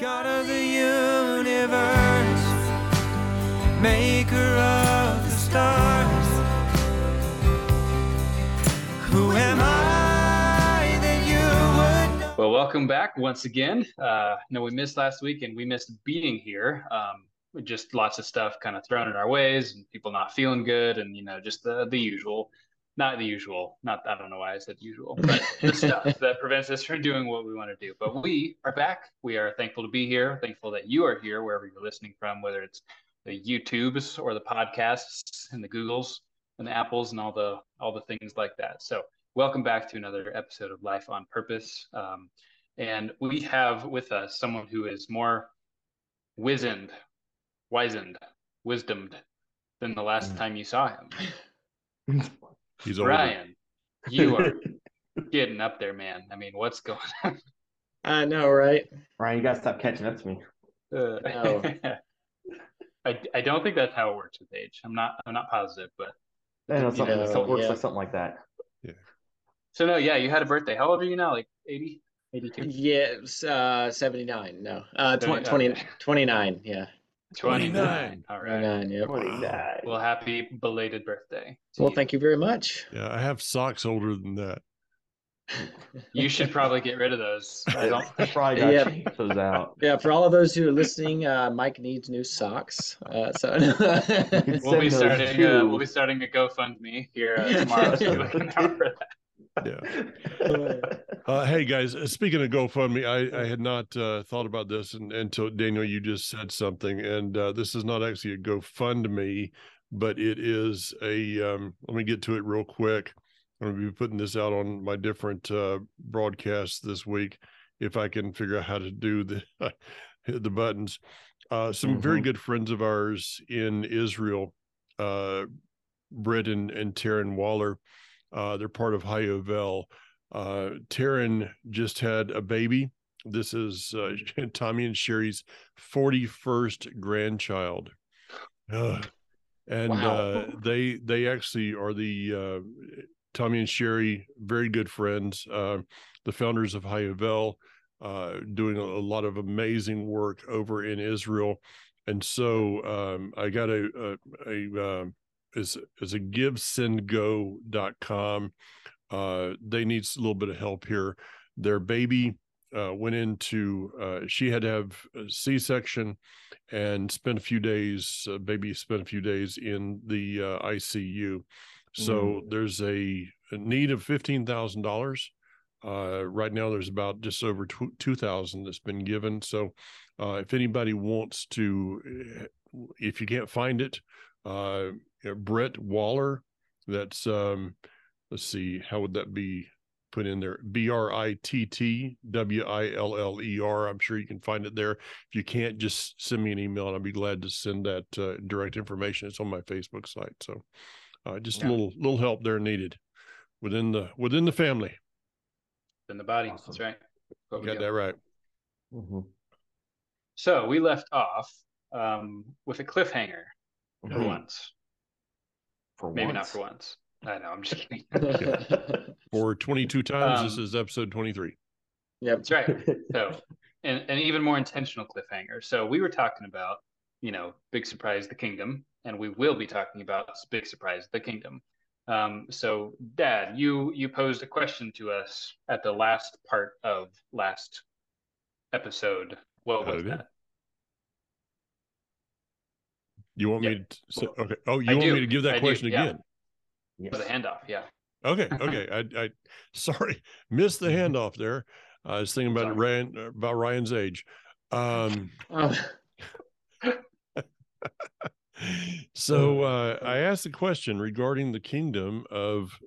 God of the universe, maker of the stars. Who am I that you would? Well, welcome back once again. Uh, no, we missed last week and we missed being here. Um, just lots of stuff kind of thrown in our ways and people not feeling good and, you know, just the, the usual. Not the usual, not, I don't know why I said usual, but the stuff that prevents us from doing what we want to do. But we are back. We are thankful to be here, thankful that you are here, wherever you're listening from, whether it's the YouTubes or the podcasts and the Googles and the Apples and all the all the things like that. So welcome back to another episode of Life on Purpose. Um, and we have with us someone who is more wizened, wizened, wisdomed than the last time you saw him. He's older. Brian, you are getting up there, man. I mean, what's going on? I know, right? Ryan, you gotta stop catching up to me. Uh, No. I, I don't think that's how it works with age. I'm not I'm not positive, but I know You know, something works yeah. like something like that. Yeah. So no, yeah, you had a birthday. How old are you now? Like 80, 82? Yeah, uh, 79. No, uh, 20, 20 29. Yeah, 29. All right. 29. Yep. Twenty-nine. Well, happy belated birthday. Well, you. thank you very much. Yeah, I have socks older than that. You should probably get rid of those. I don't. I probably gotta Yeah. those out. Yeah, for all of those who are listening, uh, Mike needs new socks. Uh, so We'll be starting. Uh, we'll be starting a GoFundMe here uh, tomorrow. So looking out for that. Yeah. Uh, hey guys, uh, speaking of GoFundMe, I, I had not uh, thought about this and, until Daniel, you just said something, and uh, this is not actually a GoFundMe, but it is a. Um, let me get to it real quick. I'm going to be putting this out on my different uh, broadcasts this week if I can figure out how to do the hit the buttons. Uh, some very Mhm. good friends of ours in Israel, uh, Britt and, and Taryn Waller, uh, they're part of Hayovel. Uh, Taryn just had a baby. This is uh, Tommy and Sherry's 41st grandchild. Ugh. and Wow. uh, they they actually are the uh, Tommy and Sherry, very good friends, uh, the founders of Hayovel, uh, doing a, a lot of amazing work over in Israel. And so um, I got a a, a um, is is a givesendgo.com. Uh, they need a little bit of help here. Their baby uh, went into uh, she had to have a C-section and spent a few days. Uh, baby spent a few days in the uh, ICU. So there's a, a need of fifteen thousand dollars. Uh, right now, there's about just over two thousand that's been given. So, uh, if anybody wants to, eh, if you can't find it, uh, Britt Waller, that's um, let's see, how would that be put in there? B R I T T W I L L E R. I'm sure you can find it there. If you can't, just send me an email, and I'll be glad to send that uh, direct information. It's on my Facebook site. So, uh, just Yeah. a little little help there needed within the within the family. In the body. Awesome. That's right. What Got do. that right. Mhm. So we left off um, with a cliffhanger for Mhm. once. For Maybe not for once. I know. I'm just kidding. For 22 times, this Um, is episode 23. yep. That's right. So, and an even more intentional cliffhanger. So we were talking about, you know, Big Surprise the Kingdom, and we will be talking about Big Surprise the Kingdom. Um, so, Dad, you you posed a question to us at the last part of last episode. What was did it? that? You want yeah. me to say, okay. Oh, you I want do. me to give that I do, question yeah. again? Yes. For the handoff, yeah. Okay. Okay. I, I, sorry, missed the handoff there. I was thinking about Mm-hmm. Ryan, about Ryan's age. Um, Oh, so uh, I asked the question regarding the kingdom of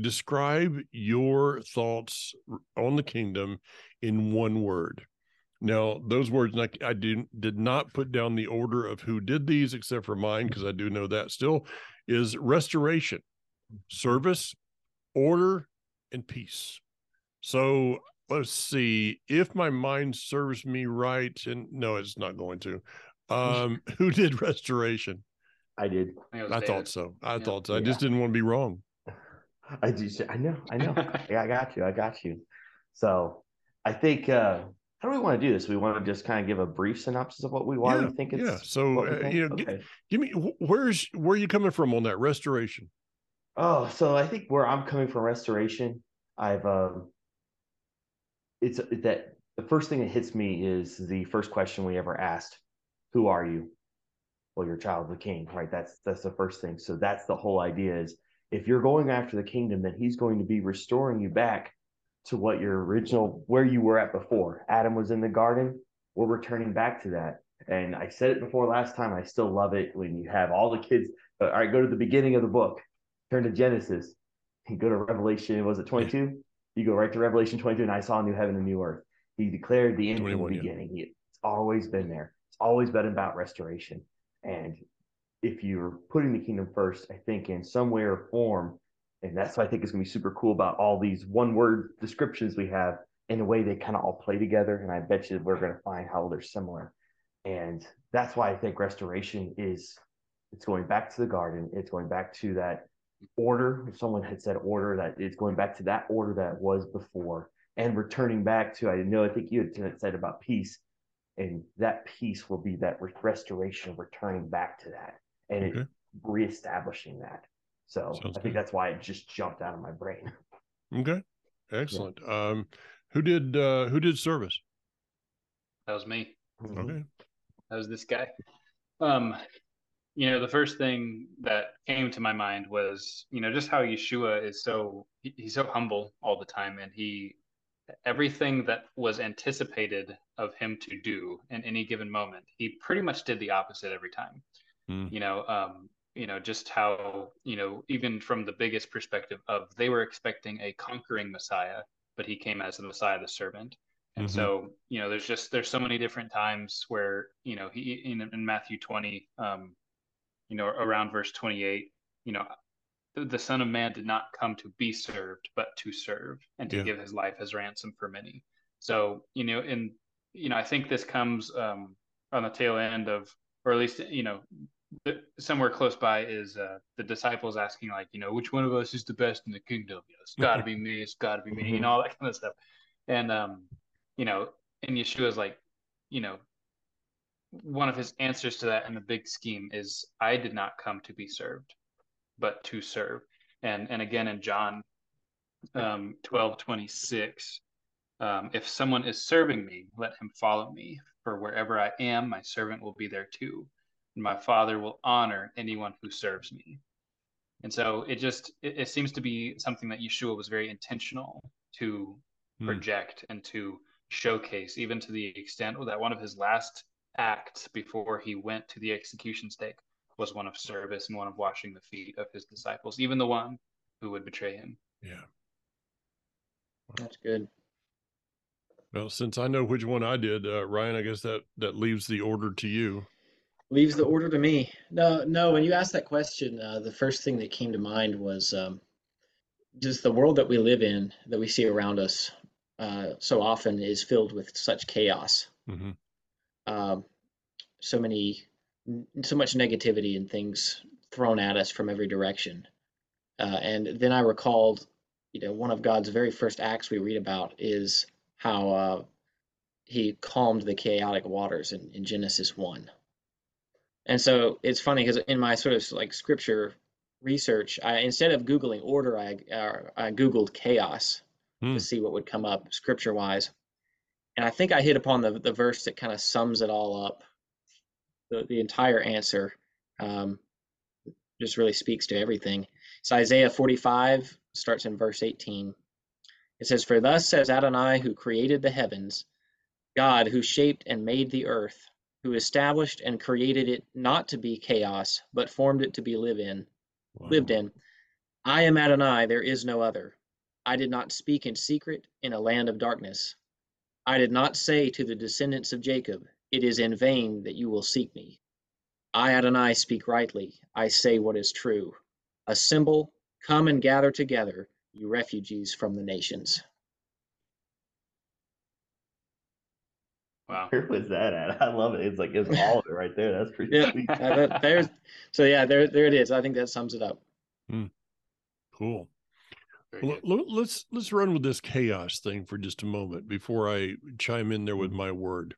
describe your thoughts on the kingdom in one word. Now, those words I did did not put down the order of who did these, except for mine, because I do know that still is restoration, service, order, and peace. So let's see if my mind serves me right, and no, it's not going to. Um, who did restoration? I did. I, think it was I thought so. I Yeah. thought so. I Yeah. just didn't want to be wrong. I do. I know. I know. yeah, I got you. I got you. So I think uh, How do we want to do this? We want to just kind of give a brief synopsis of what we why Yeah, we think it's yeah. So, uh, you know, Okay. Give me where's where are you coming from on that restoration? Oh, so I think where I'm coming from restoration, I've um it's that the first thing that hits me is the first question we ever asked, who are you? Well, you're a child of the king, right? That's that's the first thing. So that's the whole idea is if you're going after the kingdom, then he's going to be restoring you back to what your original where you were at before. Adam was in the garden, we're returning back to that. And I said it before last time, I still love it when you have all the kids. uh, All right, go to the beginning of the book turn to Genesis, you go to Revelation, was it 22? You go right to Revelation 22, and I saw a new heaven and new earth. He declared the end from the 21, yeah. beginning. He, it's always been there. It's always been about restoration. And if you're putting the kingdom first, I think in some way or form, and that's what I think is going to be super cool about all these one word descriptions we have in a way they kind of all play together. And I bet you we're going to find how they're similar. And that's why I think restoration is it's going back to the garden. It's going back to that order. If someone had said order, that it's going back to that order that was before and returning back to, I know, I think you had said about peace, and that peace will be that restoration, returning back to that and it, reestablishing that. So Sounds I think good. that's why it just jumped out of my brain. Okay, excellent. Um, who did uh who did service? That was me. Okay, That was this guy. Um, you know, the first thing that came to my mind was, you know, just how Yeshua is so he, he's so humble all the time, and he everything that was anticipated of him to do in any given moment, he pretty much did the opposite every time. Hmm. You know, um, you know, just how you know, even from the biggest perspective of they were expecting a conquering Messiah, but he came as the Messiah, the servant. And Mhm. so, you know, there's just there's so many different times where, you know, he in, in Matthew 20, um, you know, around verse 28, you know, the, the Son of Man did not come to be served, but to serve and to Yeah. give his life as ransom for many. So, you know, and you know, I think this comes um, on the tail end of, or at least, you know, somewhere close by is uh, the disciples asking, like, you know, which one of us is the best in the kingdom? You know, it's got to be me. It's got to be me. You know, all that kind of stuff. And um, you know, and Yeshua's like, you know, one of his answers to that in the big scheme is, I did not come to be served, but to serve. And and again in John um, twelve twenty six, um, if someone is serving me, let him follow me. For wherever I am, my servant will be there too. And my Father will honor anyone who serves me. And so it just it, it seems to be something that Yeshua was very intentional to Hmm. project and to showcase, even to the extent that one of his last acts before he went to the execution stake was one of service and one of washing the feet of his disciples, even the one who would betray him. yeah. That's good. Well, since I know which one I did, uh, Ryan, I guess that that leaves the order to you. Leaves the order to me. No, no. When you asked that question, uh, the first thing that came to mind was um, just the world that we live in, that we see around us, uh, so often is filled with such chaos. hmm Um, so many, so much negativity and things thrown at us from every direction. Uh, and then I recalled, you know, one of God's very first acts we read about is how uh, he calmed the chaotic waters in, in Genesis 1. And so it's funny because in my sort of like scripture research, I instead of Googling order, I, uh, I Googled chaos Hmm. to see what would come up scripture wise. And I think I hit upon the, the verse that kind of sums it all up. The, the entire answer um, just really speaks to everything. It's Isaiah 45, starts in verse 18. It says, For thus says Adonai, who created the heavens, God, who shaped and made the earth, who established and created it not to be chaos, but formed it to be live in, Wow. lived in. I am Adonai, there is no other. I did not speak in secret in a land of darkness. I did not say to the descendants of Jacob, It is in vain that you will seek me. I, Adonai, speak rightly. I say what is true. Assemble, come and gather together, you refugees from the nations. Wow. Where was that at? I love it. It's like it's all of it right there. That's pretty Yeah, sweet. uh, there's so yeah, there there it is. I think that sums it up. Cool. Well, let- let's let's run with this chaos thing for just a moment before I chime in there with Mm-hmm. my word.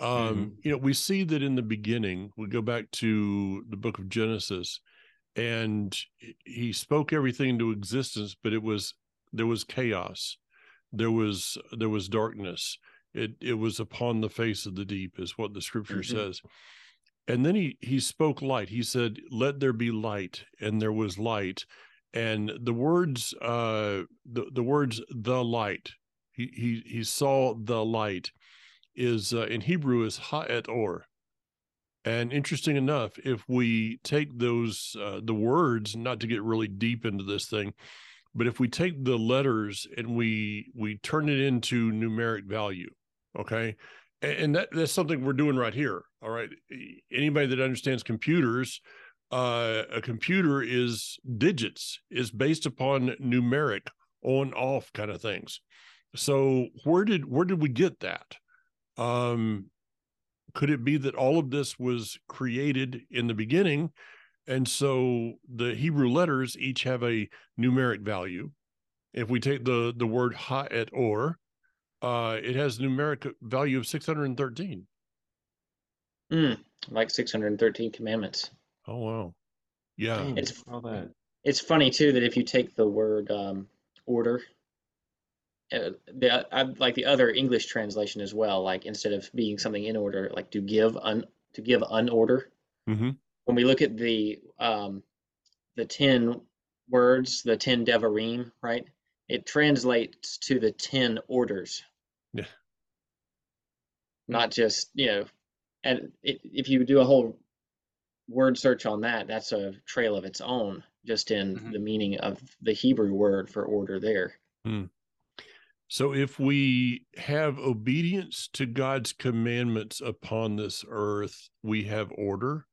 Um, You know, we see that in the beginning. We go back to the book of Genesis, and he spoke everything into existence, but it was there was chaos, there was there was darkness. It it was upon the face of the deep, is what the scripture Mhm. says. And then he he spoke light. He said, "Let there be light," and there was light and the words uh the, the words the light he he he saw the light is uh, in hebrew is ha'et or and interesting enough if we take those uh, the words not to get really deep into this thing but if we take the letters and we we turn it into numeric value okay? And, that that's something we're doing right here all right? Anybody that understands computers uh, a computer is digits is based upon numeric on off kind of things. So where did where did we get that? Um could it be that all of this was created in the beginning and so the hebrew letters each have a numeric value if we take the the word ha et or uh it has a numeric value of 613 Mm, like 613 commandments. oh wow yeah Dang, It's- all that. It's funny too that if you take the word um, order, uh, the I, like the other English translation as well, like instead of being something in order, like to give un to give unorder. hmm When we look at the um, the ten words, the ten devarim, right? It translates to the ten orders. Yeah. Not just you know, and it, if you do a whole word search on that, that's a trail of its own, just in Mhm. the meaning of the Hebrew word for order there. So if we have obedience to God's commandments upon this earth, we have order.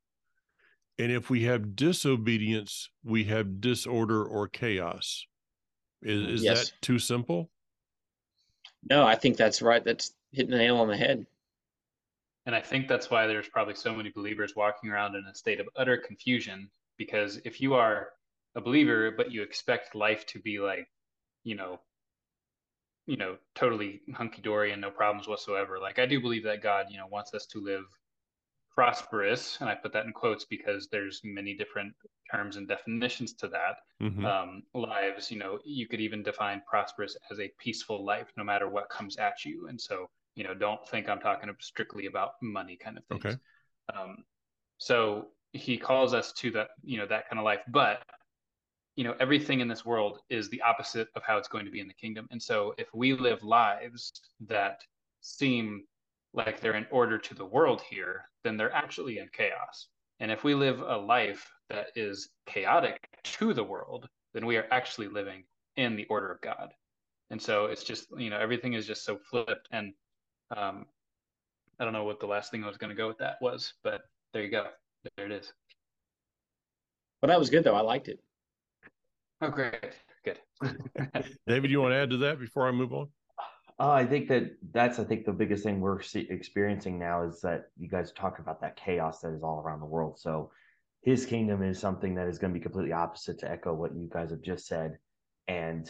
And if we have disobedience, we have disorder or chaos. Is, is Yes. that too simple? No, I think that's right. That's hitting the nail on the head. And I think that's why there's probably so many believers walking around in a state of utter confusion. Because if you are a believer, but you expect life to be like, you know, you know, totally hunky dory and no problems whatsoever. Like I do believe that God, you know, wants us to live prosperous, and I put that in quotes because there's many different terms and definitions to that. Mhm. Um, lives, you know, you could even define prosperous as a peaceful life, no matter what comes at you. And so, you know, don't think I'm talking strictly about money kind of things. Okay. Um, so he calls us to that, you know, that kind of life. But, you know, everything in this world is the opposite of how it's going to be in the kingdom. And so if we live lives that seem like they're in order to the world here, then they're actually in chaos. And if we live a life that is chaotic to the world, then we are actually living in the order of God. And so it's just, you know, everything is just so flipped. And um, I don't know what the last thing I was going to go with that was, but there you go. There it is. Well, that was good though. I liked it. Oh, great. Good. David, do you want to add to that before I move on? Uh, I think that that's I think the biggest thing we're see, experiencing now is that you guys talk about that chaos that is all around the world. So his kingdom is something that is going to be completely opposite to echo what you guys have just said, and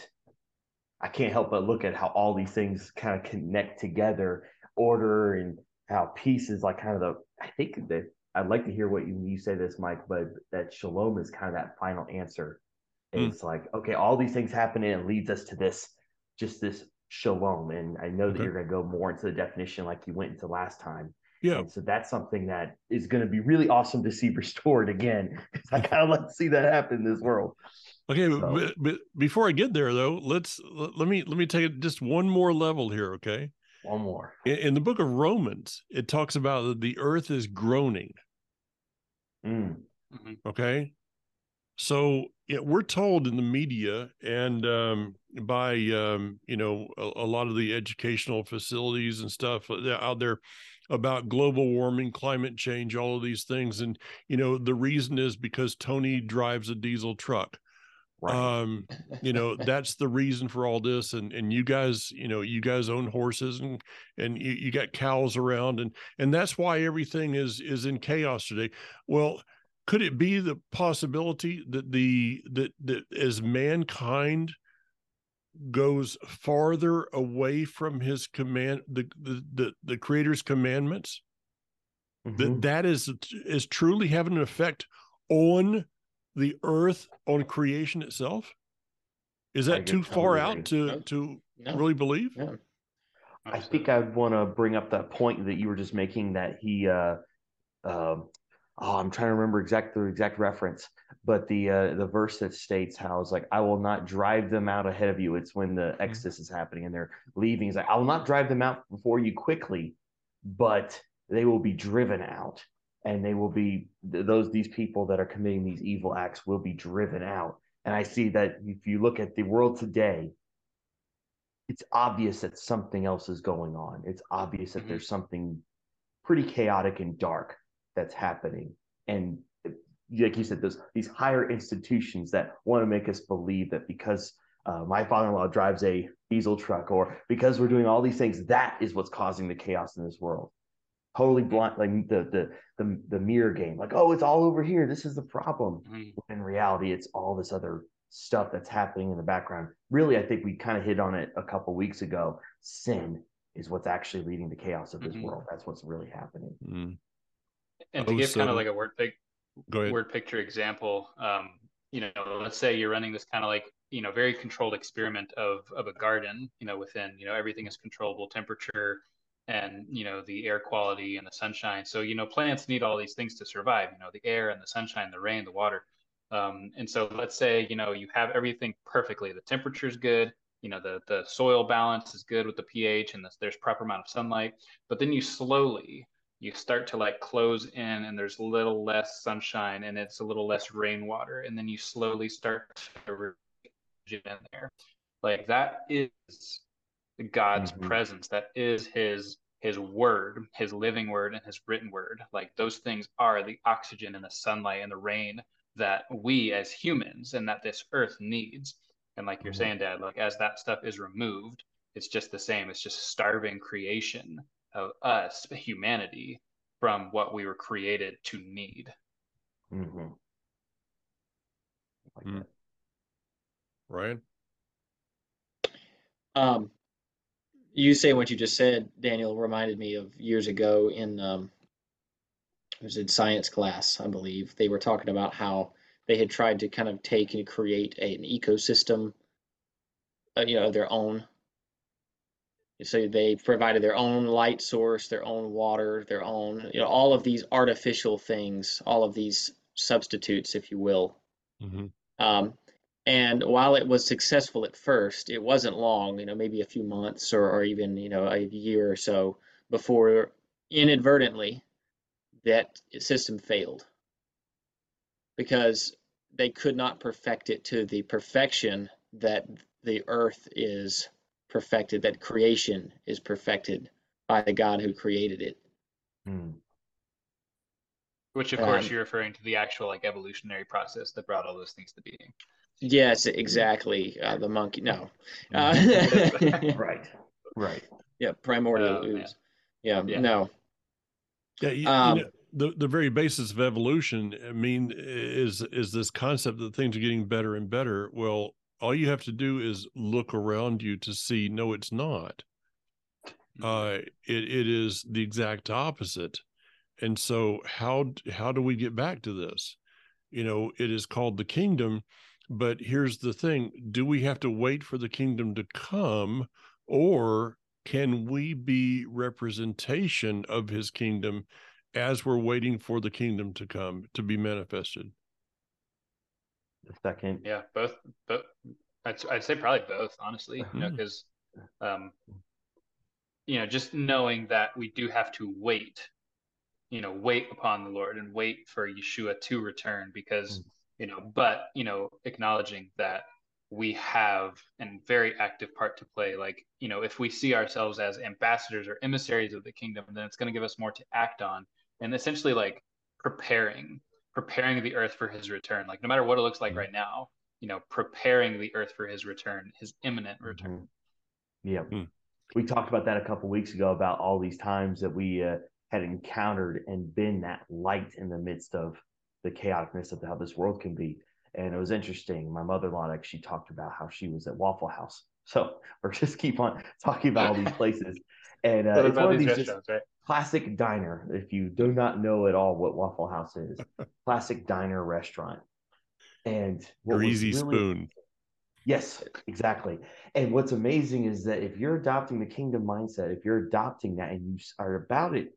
I can't help but look at how all these things kind of connect together, order and how peace is like kind of the. I think that I'd like to hear what you you say this, Mike, but that shalom is kind of that final answer. Mm. It's like okay, all these things happen and it leads us to this, just this shalom. And I know that Okay. you're going to go more into the definition like you went into last time. Yeah. And so that's something that is going to be really awesome to see restored again. I kind of like to see that happen in this world. Okay, but, So- but, but before I get there though, let's let, let me let me take it just one more level here, okay? One more. In, in the book of Romans, it talks about that the earth is groaning. Mm. Mhm. Okay. So yeah, we're told in the media and um, by um, you know a, a lot of the educational facilities and stuff uh, out there about global warming, climate change, all of these things, and you know the reason is because Tony drives a diesel truck. Right. Um, you know that's the reason for all this, and and you guys, you know, you guys own horses and and you, you got cows around, and and that's why everything is is in chaos today. Well, could it be the possibility that the that that as mankind goes farther away from his command the the the, the creator's commandments Mhm. that that is is truly having an effect on the earth on creation itself is that too far out to No. to No. really believe No. I think I want to bring up that point that you were just making that he, uh, um, oh, I'm trying to remember exact the exact reference, but the uh, the verse that states how it's like I will not drive them out ahead of you. It's when the exodus is happening and they're leaving. It's like I will not drive them out before you quickly, but they will be driven out, and they will be th- those these people that are committing these evil acts will be driven out. And I see that if you look at the world today, it's obvious that something else is going on. It's obvious that Mhm. there's something pretty chaotic and dark that's happening. And like you said, those these higher institutions that want to make us believe that because uh, my father-in-law drives a diesel truck, or because we're doing all these things, that is what's causing the chaos in this world. Totally blind, like the the the the mirror game. Like, oh, it's all over here. This is the problem Mhm. in reality it's all this other stuff that's happening in the background really i think we kind of hit on it a couple weeks ago sin is what's actually leading to chaos of this Mhm. world that's what's really happening Mm. And to Oh, give kind of like a word pic, word picture example, um, you know, let's say you're running this kind of like, you know, very controlled experiment of of a garden, you know, within, you know, everything is controllable temperature and, you know, the air quality and the sunshine. So, you know, plants need all these things to survive, you know, the air and the sunshine, the rain, the water. Um, and so let's say, you know, you have everything perfectly. The temperature is good, you know, the the soil balance is good with the pH and the, there's proper amount of sunlight. But then you slowly you start to like close in and there's a little less sunshine and it's a little less rainwater and then you slowly start to in there. Like that is god's Mhm. presence. That is his his word his living word and his written word. Like those things are the oxygen and the sunlight and the rain that we as humans and that this earth needs. And like you're Mhm. saying dad like as that stuff is removed it's just the same. It's just starving creation of us humanity from what we were created to need Mhm. Like Mm. ryan Um, you saying what you just said, Daniel, reminded me of years ago in um, it was in science class, I believe. They were talking about how they had tried to kind of take and create a, an ecosystem, uh, you know, of their own. So they provided their own light source, their own water, their own, you know, all of these artificial things, all of these substitutes, if you will. Mhm. Um, and while it was successful at first, it wasn't long, you know, maybe a few months or, or even, you know, a year or so before inadvertently that system failed because they could not perfect it to the perfection that the earth is perfected, that creation is perfected by the God who created it. Mm. which of course Um, you're referring to the actual like evolutionary process that brought all those things to being Yes, exactly. Uh, the monkey, no. Uh, right right yeah, primordial Oh, ooze. Yeah, Yeah. no. Yeah, you, you Um, know, the the very basis of evolution, I mean, is is this concept that things are getting better and better. Well, all you have to do is look around you to see. No, it's not. Uh, it it is the exact opposite. And so, how how do we get back to this? You know, it is called the kingdom, but here's the thing: Do we have to wait for the kingdom to come, or can we be representation of His kingdom as we're waiting for the kingdom to come to be manifested? The second. Yeah both but I'd, I'd say probably both honestly you know because um you know just knowing that we do have to wait you know wait upon the lord and wait for yeshua to return because you know but you know acknowledging that we have a very active part to play like you know if we see ourselves as ambassadors or emissaries of the kingdom then it's going to give us more to act on and essentially like preparing preparing the earth for his return like no matter what it looks like Mhm. right now you know preparing the earth for his return his imminent return Mhm. Yeah. Hmm. We talked about that a couple weeks ago about all these times that we uh, had encountered and been that light in the midst of the chaoticness of how this world can be. And it was interesting. My mother-in-law actually talked about how she was at Waffle House So or just keep on talking about all these places. And uh, it's about one of these these just restaurants, right? Classic diner. If you do not know at all what Waffle House is, classic diner restaurant. And what Greasy really- spoon. Yes, exactly. And what's amazing is that if you're adopting the kingdom mindset, if you're adopting that and you are about it,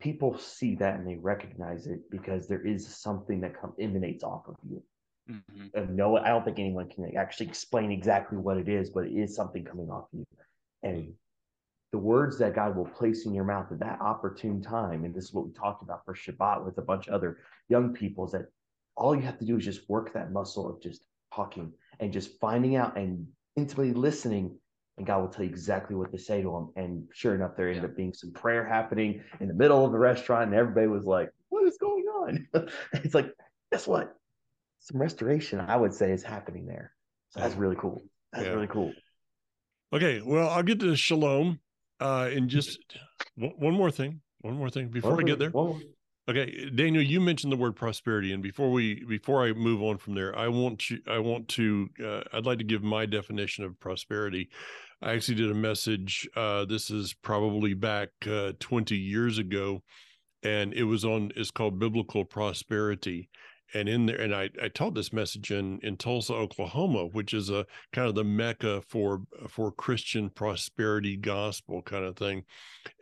people see that and they recognize it because there is something that come, emanates off of you. Mhm. And no, I don't think anyone can actually explain exactly what it is, but it is something coming off you. And the words that God will place in your mouth at that opportune time, and this is what we talked about for Shabbat with a bunch of other young people, is that all you have to do is just work that muscle of just talking and just finding out and intimately listening, and God will tell you exactly what to say to them. And sure enough, there ended Yeah. up being some prayer happening in the middle of the restaurant, and everybody was like, "What is going on?" it's like, guess what? Some restoration, I would say, is happening there. So that's mm. really cool. That's Yeah. really cool. Okay, well, I'll get to shalom uh, in just one, one more thing. One more thing before I get there. One. Okay, Daniel, you mentioned the word prosperity, and before we before I move on from there, I want you I want to uh, I'd like to give my definition of prosperity. I actually did a message. Uh, this is probably back uh, twenty years ago, and it was on. It's called biblical prosperity, and in there, and I I taught this message in in Tulsa, Oklahoma, which is a kind of the mecca for for Christian prosperity gospel kind of thing,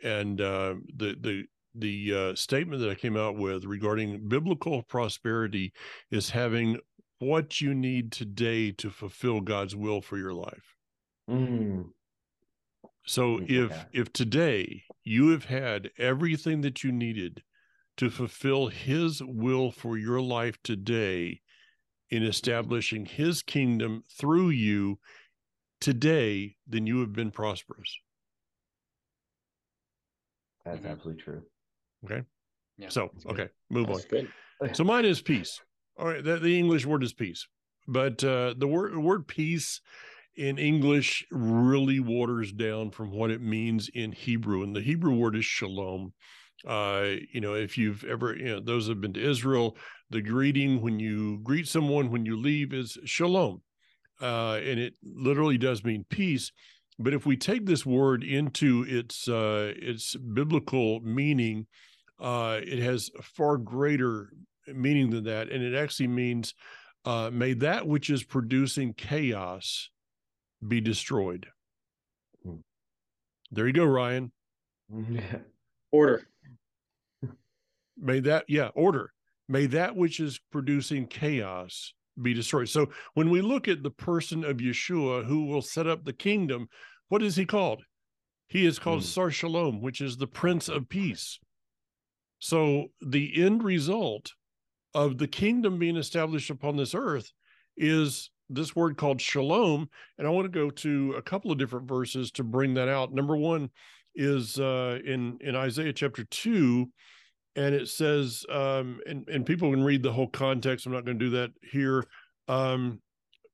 and uh, the the the uh, statement that I came out with regarding biblical prosperity is having what you need today to fulfill God's will for your life. Mm, So if if today you have had everything that you needed to fulfill his will for your life today in establishing his kingdom through you today, then you have been prosperous. that's Mhm. absolutely true. Yeah, So, that's good. okay, move on. Good. So mine is peace. All right, the, the English word is peace, but uh, the word the word peace in English really waters down from what it means in Hebrew, and the Hebrew word is shalom. Uh, you know, if you've ever, you know, those have been to Israel, the greeting when you greet someone when you leave is shalom, uh, and it literally does mean peace. But if we take this word into its uh, its biblical meaning, uh, it has a far greater meaning than that, and it actually means, uh, "May that which is producing chaos be destroyed." Hmm. There you go, Ryan. Yeah. Order. May that, yeah, order. May that which is producing chaos be destroyed. So when we look at the person of Yeshua who will set up the kingdom, what is he called? He is called Hmm. Sar Shalom, which is the Prince of Peace. So the end result of the kingdom being established upon this earth is this word called shalom. And I want to go to a couple of different verses to bring that out. Number one is uh, in in Isaiah chapter two, and it says, um, and and people can read the whole context. I'm not going to do that here, um,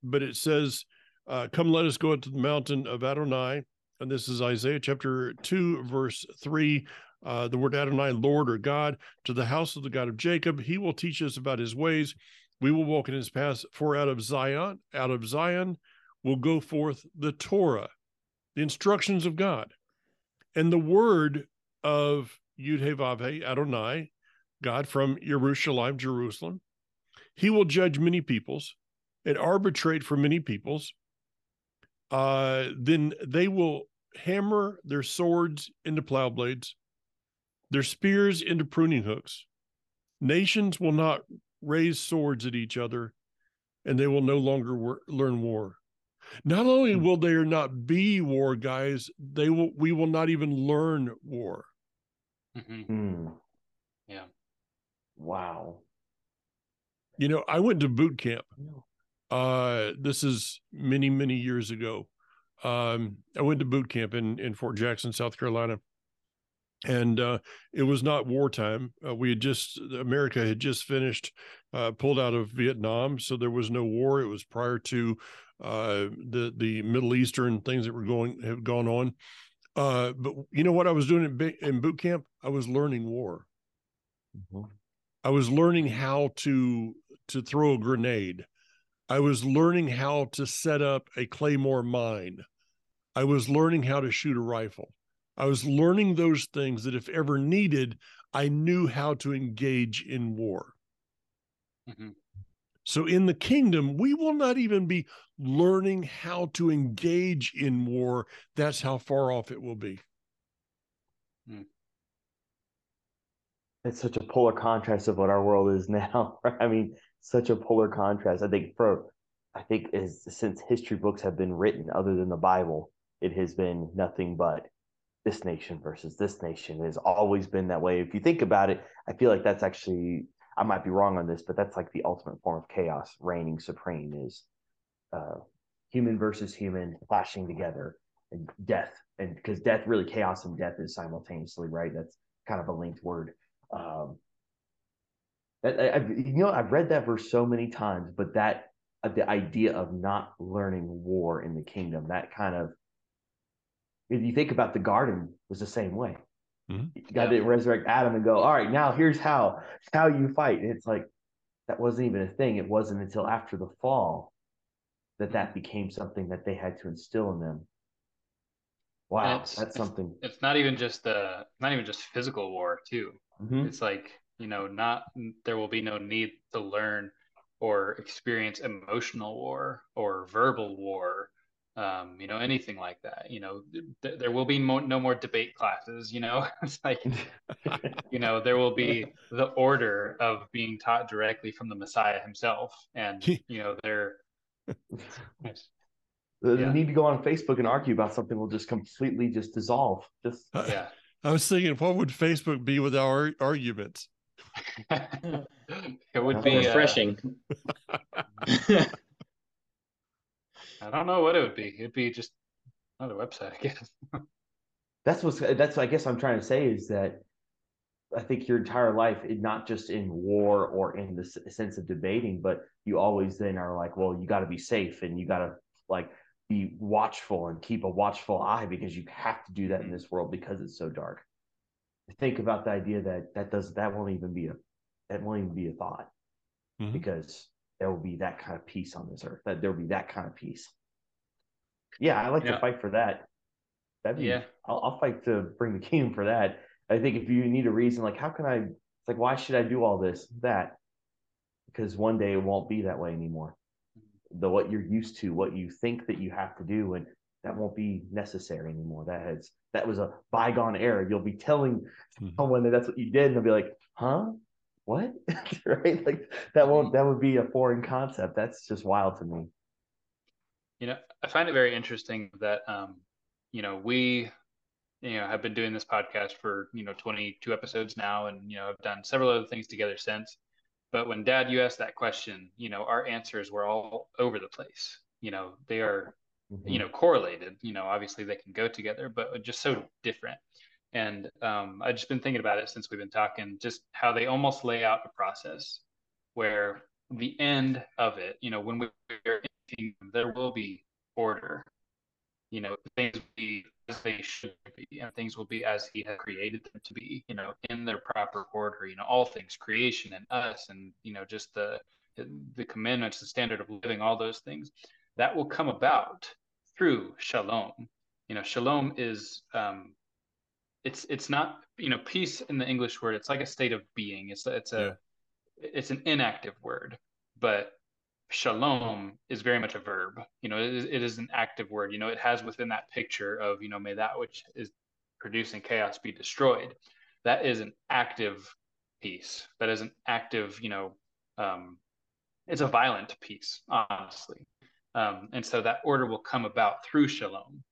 but it says, uh, "Come, let us go up to the mountain of Adonai." And this is Isaiah chapter two, verse three. Uh, the word Adonai, Lord or God, to the house of the God of Jacob. He will teach us about his ways. We will walk in his paths. For out of Zion, out of Zion will go forth the Torah, the instructions of God, and the word of Yud He Vav He Adonai, God from Jerusalem, Jerusalem. He will judge many peoples and arbitrate for many peoples. Uh, then they will hammer their swords into plow blades, their spears into pruning hooks. Nations will not raise swords at each other, and they will no longer wor- learn war. Not only will there not be war, guys, they will. We will not even learn war. Mhm. Hmm. Yeah. Wow. You know, I went to boot camp. Uh, this is many, many years ago. Um, I went to boot camp in in Fort Jackson, South Carolina, and uh, it was not wartime. Uh, we had just America had just finished, uh, pulled out of Vietnam, so there was no war. It was prior to uh, the the Middle Eastern things that were going have gone on. Uh, but you know what I was doing in, in boot camp? I was learning war. Mhm. I was learning how to to throw a grenade. I was learning how to set up a claymore mine. I was learning how to shoot a rifle. I was learning those things that, if ever needed, I knew how to engage in war. Mhm. So, in the kingdom, we will not even be learning how to engage in war. That's how far off it will be. Hmm. it's such a polar contrast of what our world is now. I mean, such a polar contrast. I think for, I think is since history books have been written, other than the Bible, it has been nothing but this nation versus this nation. It has always been that way. If you think about it, I feel like that's actually, I might be wrong on this, but that's like the ultimate form of chaos reigning supreme is uh, human versus human clashing together and death. And because death, really, chaos and death is simultaneously, right? That's kind of a linked word. Um, I, I've, you know, I've read that verse so many times, but that uh, the idea of not learning war in the kingdom, that kind of, if you think about the garden, was the same way. Mhm. God didn't resurrect Adam and go, all right, now here's how how you fight. And it's like that wasn't even a thing. It wasn't until after the fall that that became something that they had to instill in them. Wow, it's- that's something. It's not even just uh not even just physical war too. Mhm. It's like, you know, not there will be no need to learn or experience emotional war or verbal war, um, you know, anything like that. You know, th- there will be mo no more debate classes, you know. It's like, you know, there will be the order of being taught directly from the Messiah himself. And, you know, there The, Yeah. the need to go on Facebook and argue about something will just completely just dissolve. Just yeah. I was thinking, what would Facebook be without our arguments? It would How be uh, refreshing. I don't know what it would be. It'd be just another website, I guess. that's what's that's what I guess I'm trying to say is that I think your entire life, not just in war or in the sense of debating, but you always then are like, well, you got to be safe and you got to like be watchful and keep a watchful eye because you have to do that in this world because it's so dark. Think about the idea that that does that won't even be a that won't even be a thought Mhm. because there will be that kind of peace on this earth. That there will be that kind of peace. Yeah, I like Yeah. to fight for that. That'd be Yeah. I'll, I'll fight to bring the kingdom for that. I think if you need a reason, like how can I? It's like why should I do all this that? Because one day it won't be that way anymore. The what you're used to, what you think that you have to do, and that won't be necessary anymore. That has that was a bygone era. You'll be telling Mhm. someone that that's what you did, and they'll be like, "Huh? What?" right? Like that won't that would be a foreign concept. That's just wild to me. You know, I find it very interesting that um, you know, we you know have been doing this podcast for, you know, 22 episodes now and you know, i've done several other things together since. But when Dad, you asked that question, you know, our answers were all over the place. You know, they are you know correlated you know obviously they can go together but just so different and um, i've just been thinking about it since we've been talking just how they almost lay out a process where the end of it you know when we're in kingdom, there will be order you know things will be as they should be and things will be as he has created them to be you know in their proper order you know all things creation and us and you know just the the commandments the standard of living all those things that will come about through shalom. You know, shalom is um, it's it's not you know peace in the English word. It's like a state of being. It's it's a it's an inactive word, but shalom is very much a verb. You know, it is, it is an active word. You know, it has within that picture of you know may that which is producing chaos be destroyed. That is an active peace. That is an active you know. Um, it's a violent peace, honestly. Um, and so that order will come about through shalom.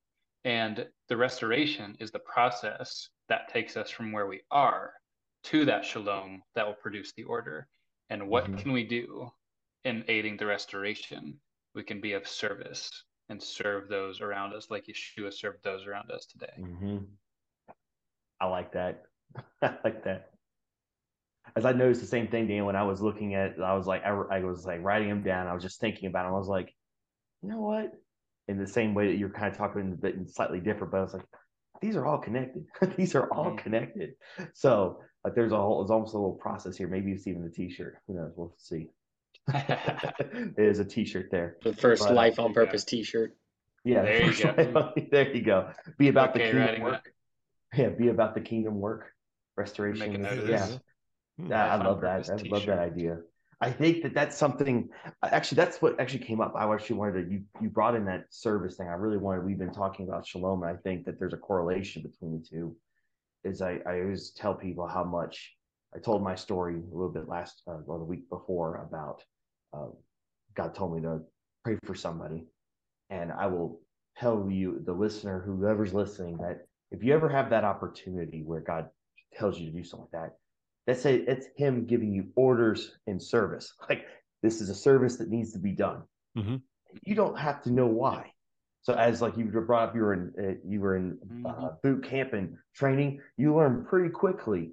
And the restoration is the process that takes us from where we are to that shalom that will produce the order. And what Mhm. can we do in aiding the restoration? We can be of service and serve those around us like Yeshua served those around us today. hmm I like that. I like that. As I noticed the same thing, Dan, when I was looking at, I was like, I, I was like writing them down. I was just thinking about them. I was like, you know what? In the same way that you're kind of talking, but slightly different. But I was like, these are all connected. these are all Mhm. connected. So like, there's a whole, it's almost a little process here. Maybe it's even the T-shirt. Who knows? We'll see. There's a T-shirt there. The first But, life on there you go. purpose T-shirt. Yeah, There you go. there you go. Be about the Okay, kingdom writing that. work. Yeah, be about the kingdom work, restoration. Make a is- note of yeah, this. Hmm. Yeah, I love that. I love that t-shirt. idea. I think that that's something. Actually, that's what actually came up. I actually wanted to. You you brought in that service thing. I really wanted. We've been talking about shalom, and I think that there's a correlation between the two. Is I I always tell people how much I told my story a little bit last uh, well the week before about uh, God told me to pray for somebody, and I will tell you the listener whoever's listening that if you ever have that opportunity where God tells you to do something like that let's say it's him giving you orders and service. Like this is a service that needs to be done. Mhm. you don't have to know why. So as like you brought up you were in uh, you were in uh, boot camp and training you learn pretty quickly.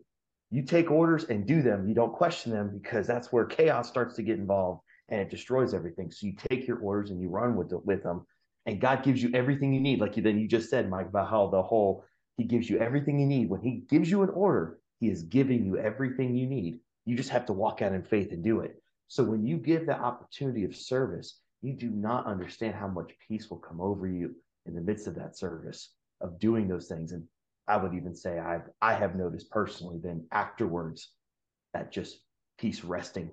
You take orders and do them. You don't question them because that's where chaos starts to get involved and it destroys everything. So you take your orders and you run with, the, with them. And god gives you everything you need. Like you then you just said mike about how the whole he gives you everything you need. When he gives you an order he is giving you everything you need. You just have to walk out in faith and do it. So when you give the opportunity of service, you do not understand how much peace will come over you in the midst of that service of doing those things. And I would even say I've I have noticed personally then afterwards that just peace resting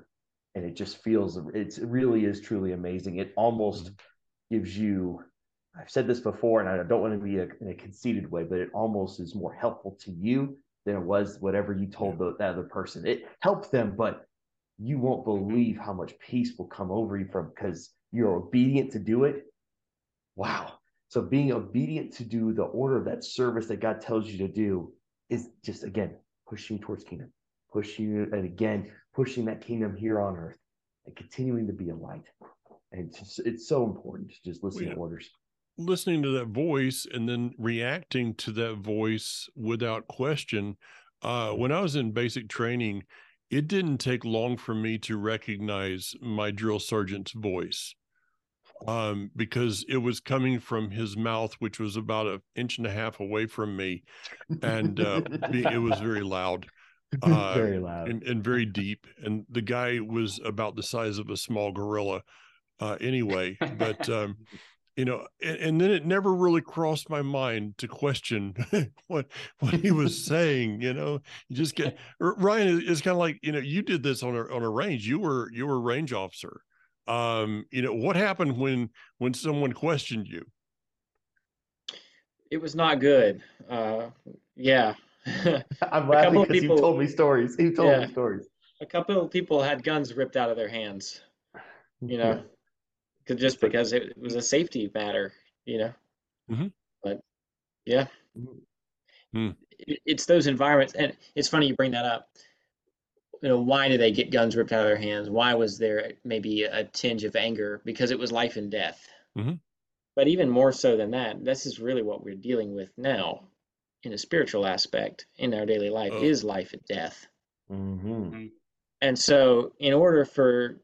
and it just feels it's, it really is truly amazing. It almost mm-hmm. gives you I've said this before, and I don't want to be a, in a conceited way, but it almost is more helpful to you than it was whatever you told the, that other person. It helped them, but you won't believe how much peace will come over you from because you're obedient to do it. Wow. So being obedient to do the order of that service that God tells you to do is just again pushing towards kingdom, pushing and again pushing that kingdom here on earth and continuing to be a light. And it's, just, it's so important to just listen Yeah. to orders. Listening to that voice and then reacting to that voice without question. Uh, when I was in basic training, it didn't take long for me to recognize my drill sergeant's voice um, because it was coming from his mouth, which was about an inch and a half away from me. And uh, it was very loud uh, very loud. and, and very deep. And the guy was about the size of a small gorilla uh, anyway. But, um, you know, and, and then it never really crossed my mind to question what what he was saying. You know, you just get Ryan is, kind of like you know you did this on a on a range. You were you were a range officer. Um, you know what happened when when someone questioned you? It was not good. Uh, yeah. I'm laughing because people- he told me stories. He told Yeah. me stories. a couple of people had guns ripped out of their hands, you know, 'cause- just because it was a safety matter, you know. Mhm. But yeah, Hmm. It- it's those environments, and it's funny you bring that up. You know, why do they get guns ripped out of their hands? Why was there maybe a tinge of anger? Because it was life and death. Mhm. But even more so than that, this is really what we're dealing with now, in a spiritual aspect in our daily life, Oh. is life and death. hmm And so, in order for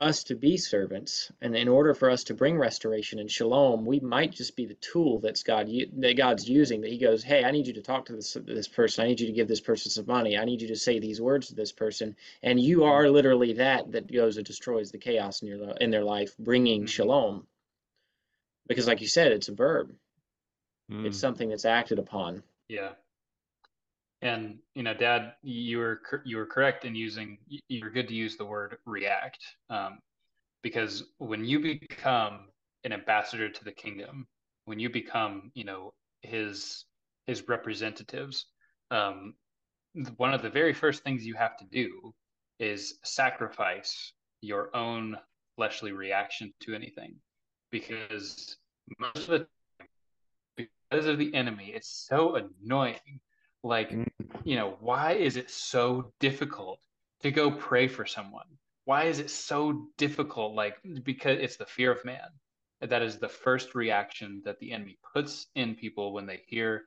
us to be servants, and in order for us to bring restoration and shalom, we might just be the tool that's God that God's using. That He goes, "Hey, I need you to talk to this this person. I need you to give this person some money. I need you to say these words to this person." And you are literally that that goes and destroys the chaos in your in their life, bringing Mhm. shalom. Because, like you said, it's a verb. Mm. It's something that's acted upon. Yeah. And you know, Dad, you were you were correct in using. You're good to use the word react, um, because when you become an ambassador to the kingdom, when you become, you know, his his representatives, um, one of the very first things you have to do is sacrifice your own fleshly reaction to anything, because most of the because of the enemy, it's so annoying. Like, Mm. you know, why is it so difficult to go pray for someone? Why is it so difficult? Like, because it's the fear of man. That is the first reaction that the enemy puts in people when they hear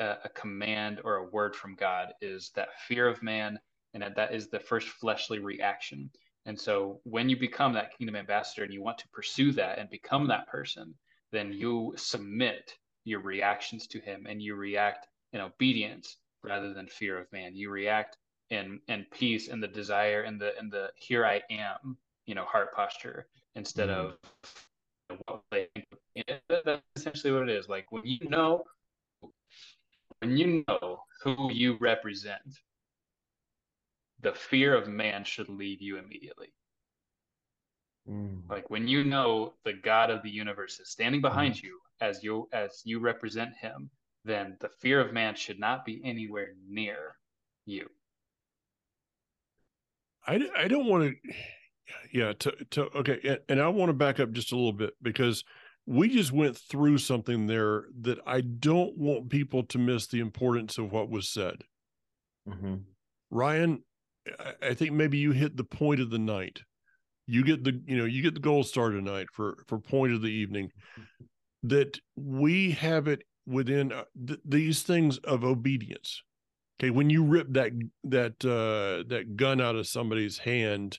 a, a command or a word from God is that fear of man, and that, that is the first fleshly reaction. And so when you become that kingdom ambassador and you want to pursue that and become that person, then you submit your reactions to him and you react in obedience rather than fear of man. You react in in peace and the desire and the and the here I am you know heart posture instead Mhm. of what they that's essentially what it is like when you know when you know who you represent the fear of man should leave you immediately Mm. like when you know the god of the universe is standing behind you as you as you represent him then the fear of man should not be anywhere near you I, I don't want to, yeah, to, to, okay. And, and I want to back up just a little bit because we just went through something there that I don't want people to miss the importance of what was said. Mhm. Ryan, I, I think maybe you hit the point of the night. You get the, you know, you get the gold star tonight for, for point of the evening that we have it within uh, th- these things of obedience. Okay, when you rip that that uh, that gun out of somebody's hand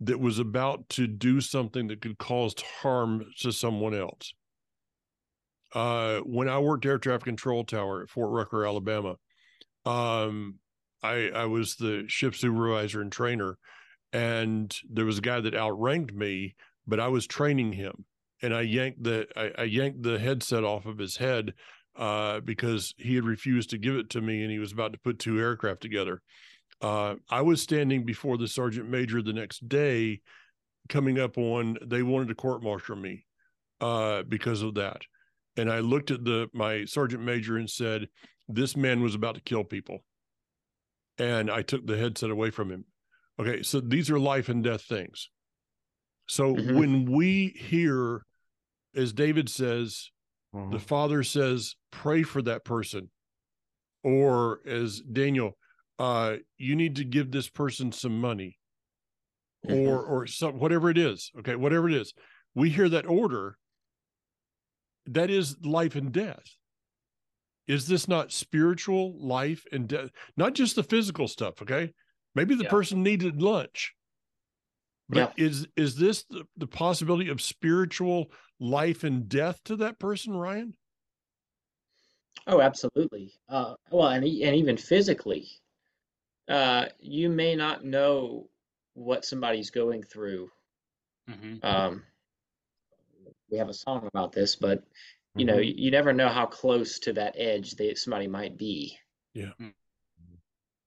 that was about to do something that could cause harm to someone else. Uh, when I worked air traffic control tower at Fort Rucker, Alabama, um, I I was the ship supervisor and trainer, and there was a guy that outranked me, but I was training him, and I yanked the I, I yanked the headset off of his head uh, because he had refused to give it to me and he was about to put two aircraft together. Uh, I was standing before the sergeant major the next day, coming up on they wanted to court martial me uh, because of that, and I looked at the my sergeant major and said, "This man was about to kill people," and I took the headset away from him. Okay, so these are life and death things. So Mhm. when we hear, as David says, Mhm. the father says pray for that person. Or as daniel uh you need to give this person some money. Mhm. or or some whatever it is okay whatever it is. We hear that order. That is life and death. Is this not spiritual life and death? Not just the physical stuff okay? Maybe the Yeah. person needed lunch but is is this the, the possibility of spiritual life and death to that person ryan Oh, absolutely. Uh, well, and e- and even physically, uh, you may not know what somebody's going through. hmm Um, we have a song about this, but you know, Mhm. you, you never know how close to that edge that somebody might be. Yeah. Mm.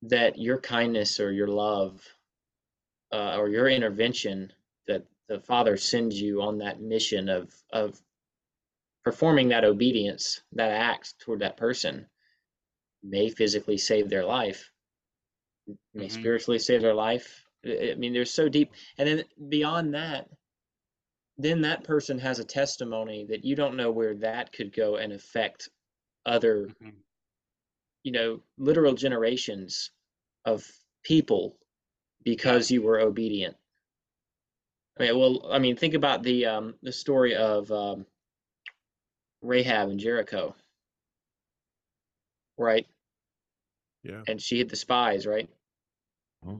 That your kindness or your love, uh, or your intervention, that the Father sends you on that mission of of performing that obedience, that act toward that person, may physically save their life, may Mhm. spiritually save their life. I mean, they're so deep. And then beyond that, then that person has a testimony that you don't know where that could go and affect other, Mhm. you know, literal generations of people because you were obedient. I mean, well, I mean, think about the um, the story of um, Rahab and Jericho, right? Yeah. And she hid the spies, right? Mhm.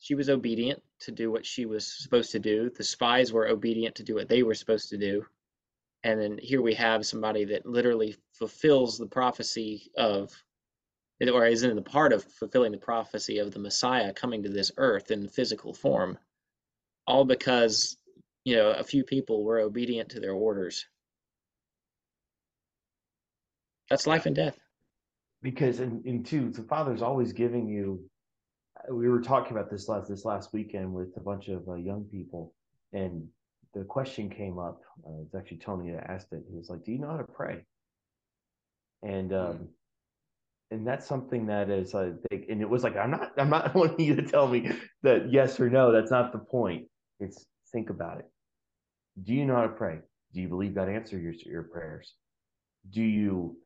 She was obedient to do what she was supposed to do. The spies were obedient to do what they were supposed to do. And then here we have somebody that literally fulfills the prophecy of, or is in the part of fulfilling the prophecy of the Messiah coming to this earth in physical form, all because, you know, a few people were obedient to their orders. That's life and death. because in, in two the father's always giving you uh, we were talking about this last this last weekend with a bunch of uh, young people and the question came up uh, it's actually tony that asked it he was like do you know how to pray and um and that's something that is I think, and it was like i'm not i'm not wanting you to tell me that yes or no that's not the point it's think about it do you know how to pray do you believe god answers your, your prayers do you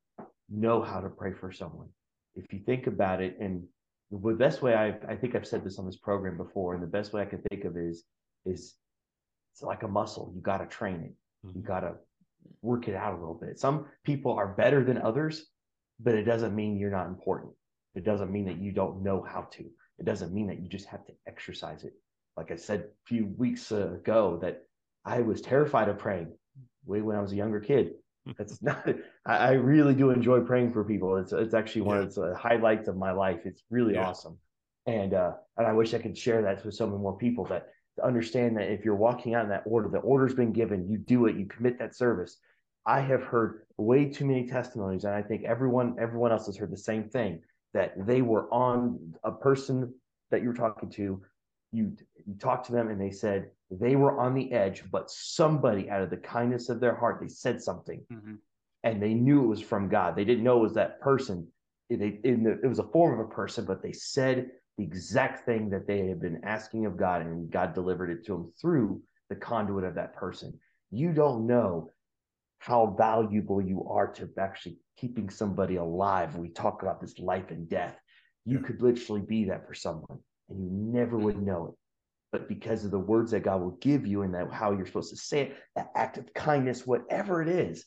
know how to pray for someone. If you think about it, and the best way I I think I've said this on this program before, and the best way I can think of is is it's like a muscle. You got to train it. You mm-hmm. got to work it out a little bit. Some people are better than others, but it doesn't mean you're not important. It doesn't mean that you don't know how to. It doesn't mean that you just have to exercise it. Like I said a few weeks ago, that I was terrified of praying way when I was a younger kid. It's not. I, I really do enjoy praying for people. It's it's actually one of the highlights of my life. It's really Yeah. awesome, and uh, and I wish I could share that with so many more people. That to understand that if you're walking out in that order, the order's been given, you do it, you commit that service. I have heard way too many testimonies, and I think everyone everyone else has heard the same thing that they were on a person that you were talking to. You you talked to them, and they said they were on the edge, but somebody out of the kindness of their heart, they said something, hmm and they knew it was from God. They didn't know it was that person. It, they, in the, it was a form of a person, but they said the exact thing that they had been asking of God, and God delivered it to them through the conduit of that person. You don't know how valuable you are to actually keeping somebody alive. We talk about this life and death. You Yeah. could literally be that for someone, and you never would know it. But because of the words that God will give you and that how you're supposed to say it, that act of kindness, whatever it is,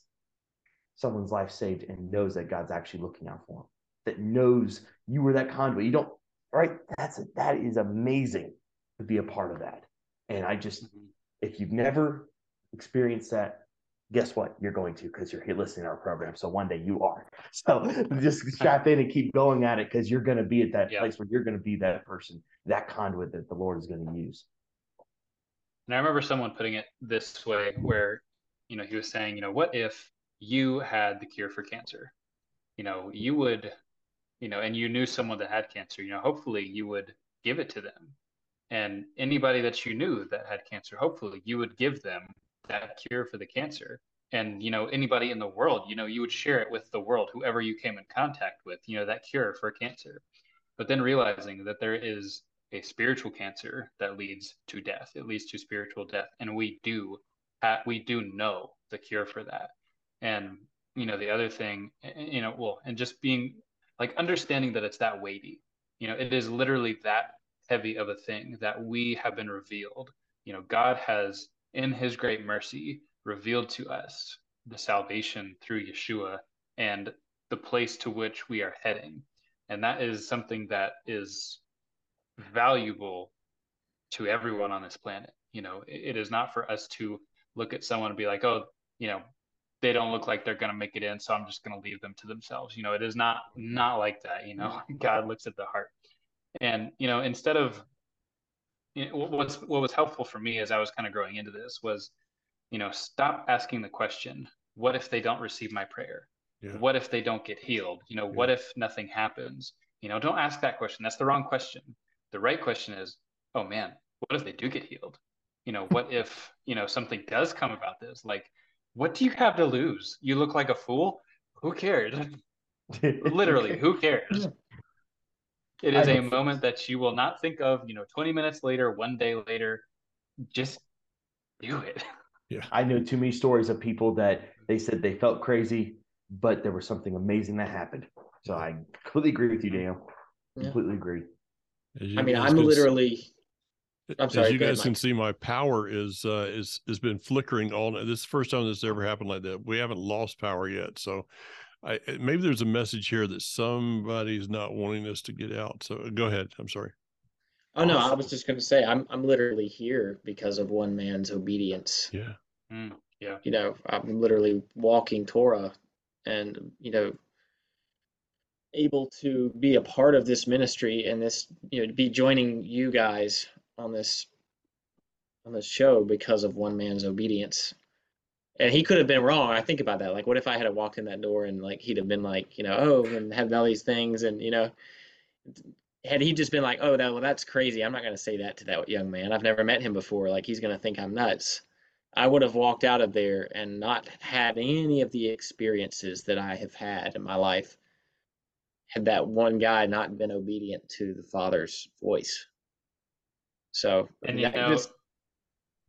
someone's life saved and knows that God's actually looking out for them. That knows you were that conduit. You don't right. That's a, that is amazing to be a part of that. And I just hmm if you've never experienced that, guess what? You're going to because you're here listening to our program. So one day you are. So just strap in and keep going at it because you're going to be at that Yeah. place where you're going to be that person, that conduit that the Lord is going to use. And I remember someone putting it this way, where, you know, he was saying, you know, what if you had the cure for cancer? You know, you would, you know, and you knew someone that had cancer, you know, hopefully you would give it to them. And anybody that you knew that had cancer, hopefully you would give them that cure for the cancer. And, you know, anybody in the world, you know, you would share it with the world, whoever you came in contact with, you know, that cure for cancer. But then realizing that there is a spiritual cancer that leads to death. It leads to spiritual death, and we do we do know the cure for that. And you know the other thing, you know, well, and just being like understanding that it's that weighty. You know, it is literally that heavy of a thing that we have been revealed. You know, God has in His great mercy revealed to us the salvation through Yeshua and the place to which we are heading. And that is something that is valuable to everyone on this planet. You know, it, it is not for us to look at someone and be like, oh, you know, they don't look like they're going to make it in, so I'm just going to leave them to themselves. You know, it is not not like that. You know, God looks at the heart, and you know, instead of you know, what- what's what was helpful for me as I was kind of growing into this was, you know, stop asking the question, what if they don't receive my prayer? Yeah. What if they don't get healed? You know, what if nothing happens? You know, don't ask that question. That's the wrong question. The right question is, oh man, what if they do get healed? You know, what if, you know, something does come about this? Like, what do you have to lose? You look like a fool. Who cares? Literally, who cares? It is I a have- moment that you will not think of, you know, 20 minutes later, one day later. Just do it. Yeah. I know too many stories of people that they said they felt crazy, but there was something amazing that happened. So I completely agree with you, Daniel. Yeah. Completely agree. I mean, I'm literally. I'm as sorry, you go ahead, guys can see, my power is uh, is has been flickering all. night. This is the first time this ever happened like that. We haven't lost power yet, so I uh, maybe there's a message here that somebody's not wanting us to get out. So go ahead. I'm sorry. Oh no, I was just going to say I'm I'm literally here because of one man's obedience. Yeah. Mm, yeah. You know, I'm literally walking Torah, and you know, able to be a part of this ministry and this, you know, be joining you guys on this on this show because of one man's obedience. And he could have been wrong. I think about that. Like, what if I had walked in that door and like he'd have been like, you know, oh, and had all these things, and you know, had he just been like, oh, that, well, that's crazy. I'm not going to say that to that young man. I've never met him before. Like, he's going to think I'm nuts. I would have walked out of there and not had any of the experiences that I have had in my life had that one guy not been obedient to the Father's voice. So, And you know, just-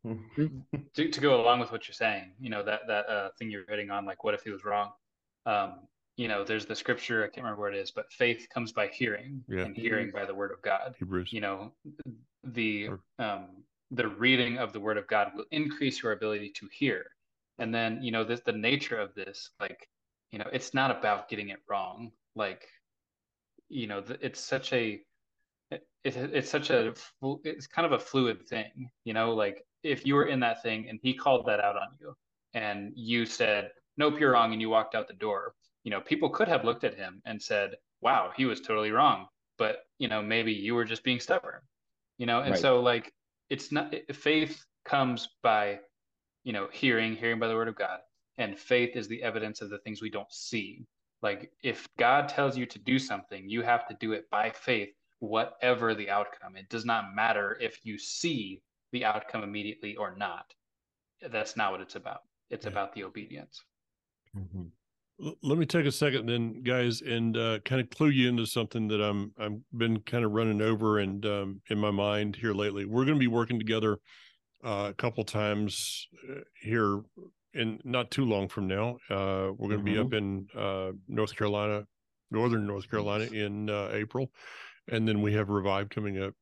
to, to go along with what you're saying, you know, that that uh, thing you're hitting on, like, what if he was wrong? Um, you know, there's the scripture, I can't remember where it is, but faith comes by hearing, Yeah. and hearing by the word of God. Hebrews. You know, the um, the reading of the word of God will increase your ability to hear. And then, you know, this the nature of this, like, you know, it's not about getting it wrong. Like, you know, it's such a it, it's such a it's kind of a fluid thing you know like if you were in that thing and he called that out on you and you said nope you're wrong and you walked out the door you know people could have looked at him and said wow he was totally wrong but you know maybe you were just being stubborn you know? And Right. so like it's not faith comes by you know hearing hearing by the word of god and faith is the evidence of the things we don't see. Like if god tells you to do something you have to do it by faith whatever the outcome. It does not matter if you see the outcome immediately or not. That's not what it's about. It's Yeah. about the obedience. Mhm. L- let me take a second then guys and uh, kind of clue you into something that i'm i've been kind of running over and um, in my mind here lately. We're going to be working together uh, a couple times uh, here in not too long from now. Uh, we're going to be up in uh, north carolina northern north carolina in uh, april and then we have revive coming up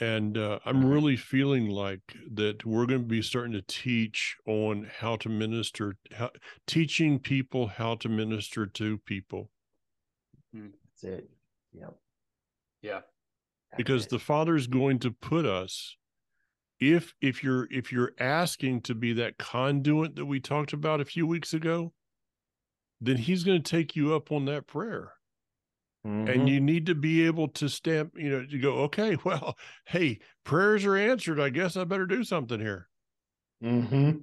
and uh, i'm Mhm. really feeling like that we're going to be starting to teach on how to minister how, teaching people how to minister to people That's it. Yep. yeah That's because it. the father's going to put us if if you're if you're asking to be that conduit that we talked about a few weeks ago then he's going to take you up on that prayer Mhm. and you need to be able to stamp you know to go okay well hey prayers are answered i guess i better do something here Mm-hmm.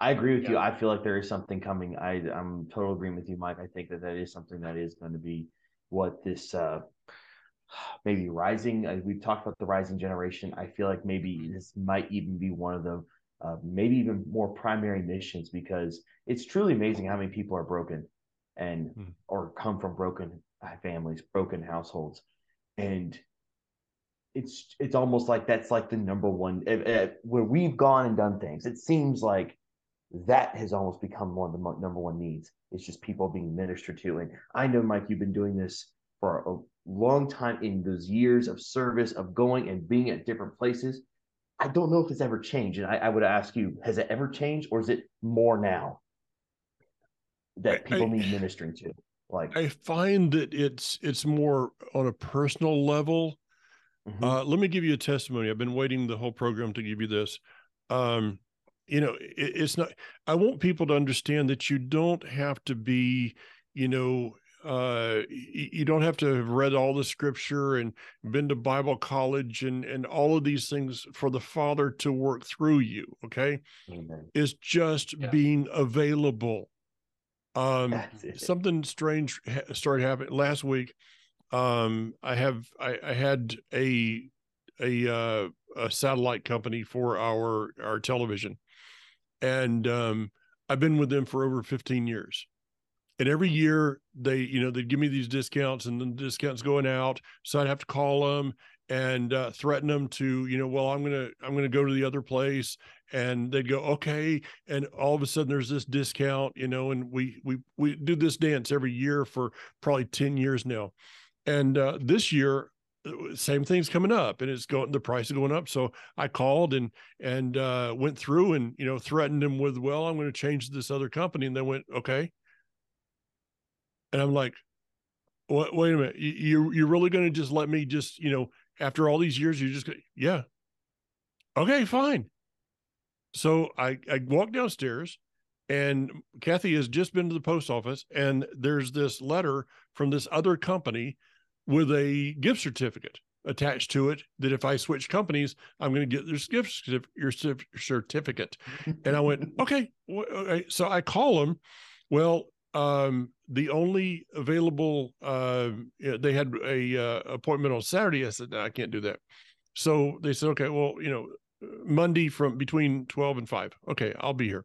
I agree with you. I feel like there is something coming. I I'm total agreement with you, Mike. I think that that is something that is going to be what this uh maybe rising. Uh, we've talked about the rising generation. I feel like maybe this might even be one of the uh, maybe even more primary missions because it's truly amazing how many people are broken and Hmm. or come from broken uh, families, broken households, and it's it's almost like that's like the number one eh, eh, where we've gone and done things. It seems like that has almost become one of the number one needs. It's just people being ministered to. And I know, Mike, you've been doing this for a long time in those years of service of going and being at different places. I don't know if it's ever changed. And I, I would ask you, has it ever changed or is it more now that people I- need ministering to? Like, i find that it's it's more on a personal level mhm, Uh, let me give you a testimony. I've been waiting the whole program to give you this. Um, you know, it, it's not. I want people to understand that you don't have to be, you know, uh, you don't have to have read all the scripture and been to Bible college and and all of these things for the Father to work through you. Okay, amen. is just Yeah. being available. Um, something strange started happening last week. Um i have i i had a a uh a satellite company for our our television. And um i've been with them for over 15 years. And every year they you know they'd give me these discounts and then discounts going out. So i'd have to call them and uh, threaten them to you know well i'm gonna i'm gonna go to the other place and they'd go okay and all of a sudden there's this discount you know and we we we do this dance every year for probably 10 years now and uh, this year uh, same thing's coming up and it's going the price is going up so i called and and uh went through and you know threatened them with well i'm going to change this other company and they went okay. And i'm like wait, wait a minute you you- you're really going to just let me just you know after all these years you just yeah okay fine so i i walked downstairs and kathy has just been to the post office and there's this letter from this other company with a gift certificate attached to it that if I switch companies, I'm going to get this gift certificate. And I went, okay. So I call them. Well, um, the only available, uh, they had a uh, appointment on Saturday. I said, no, I can't do that. So they said, okay, well, you know, Monday from between 12 and 5. Okay, I'll be here.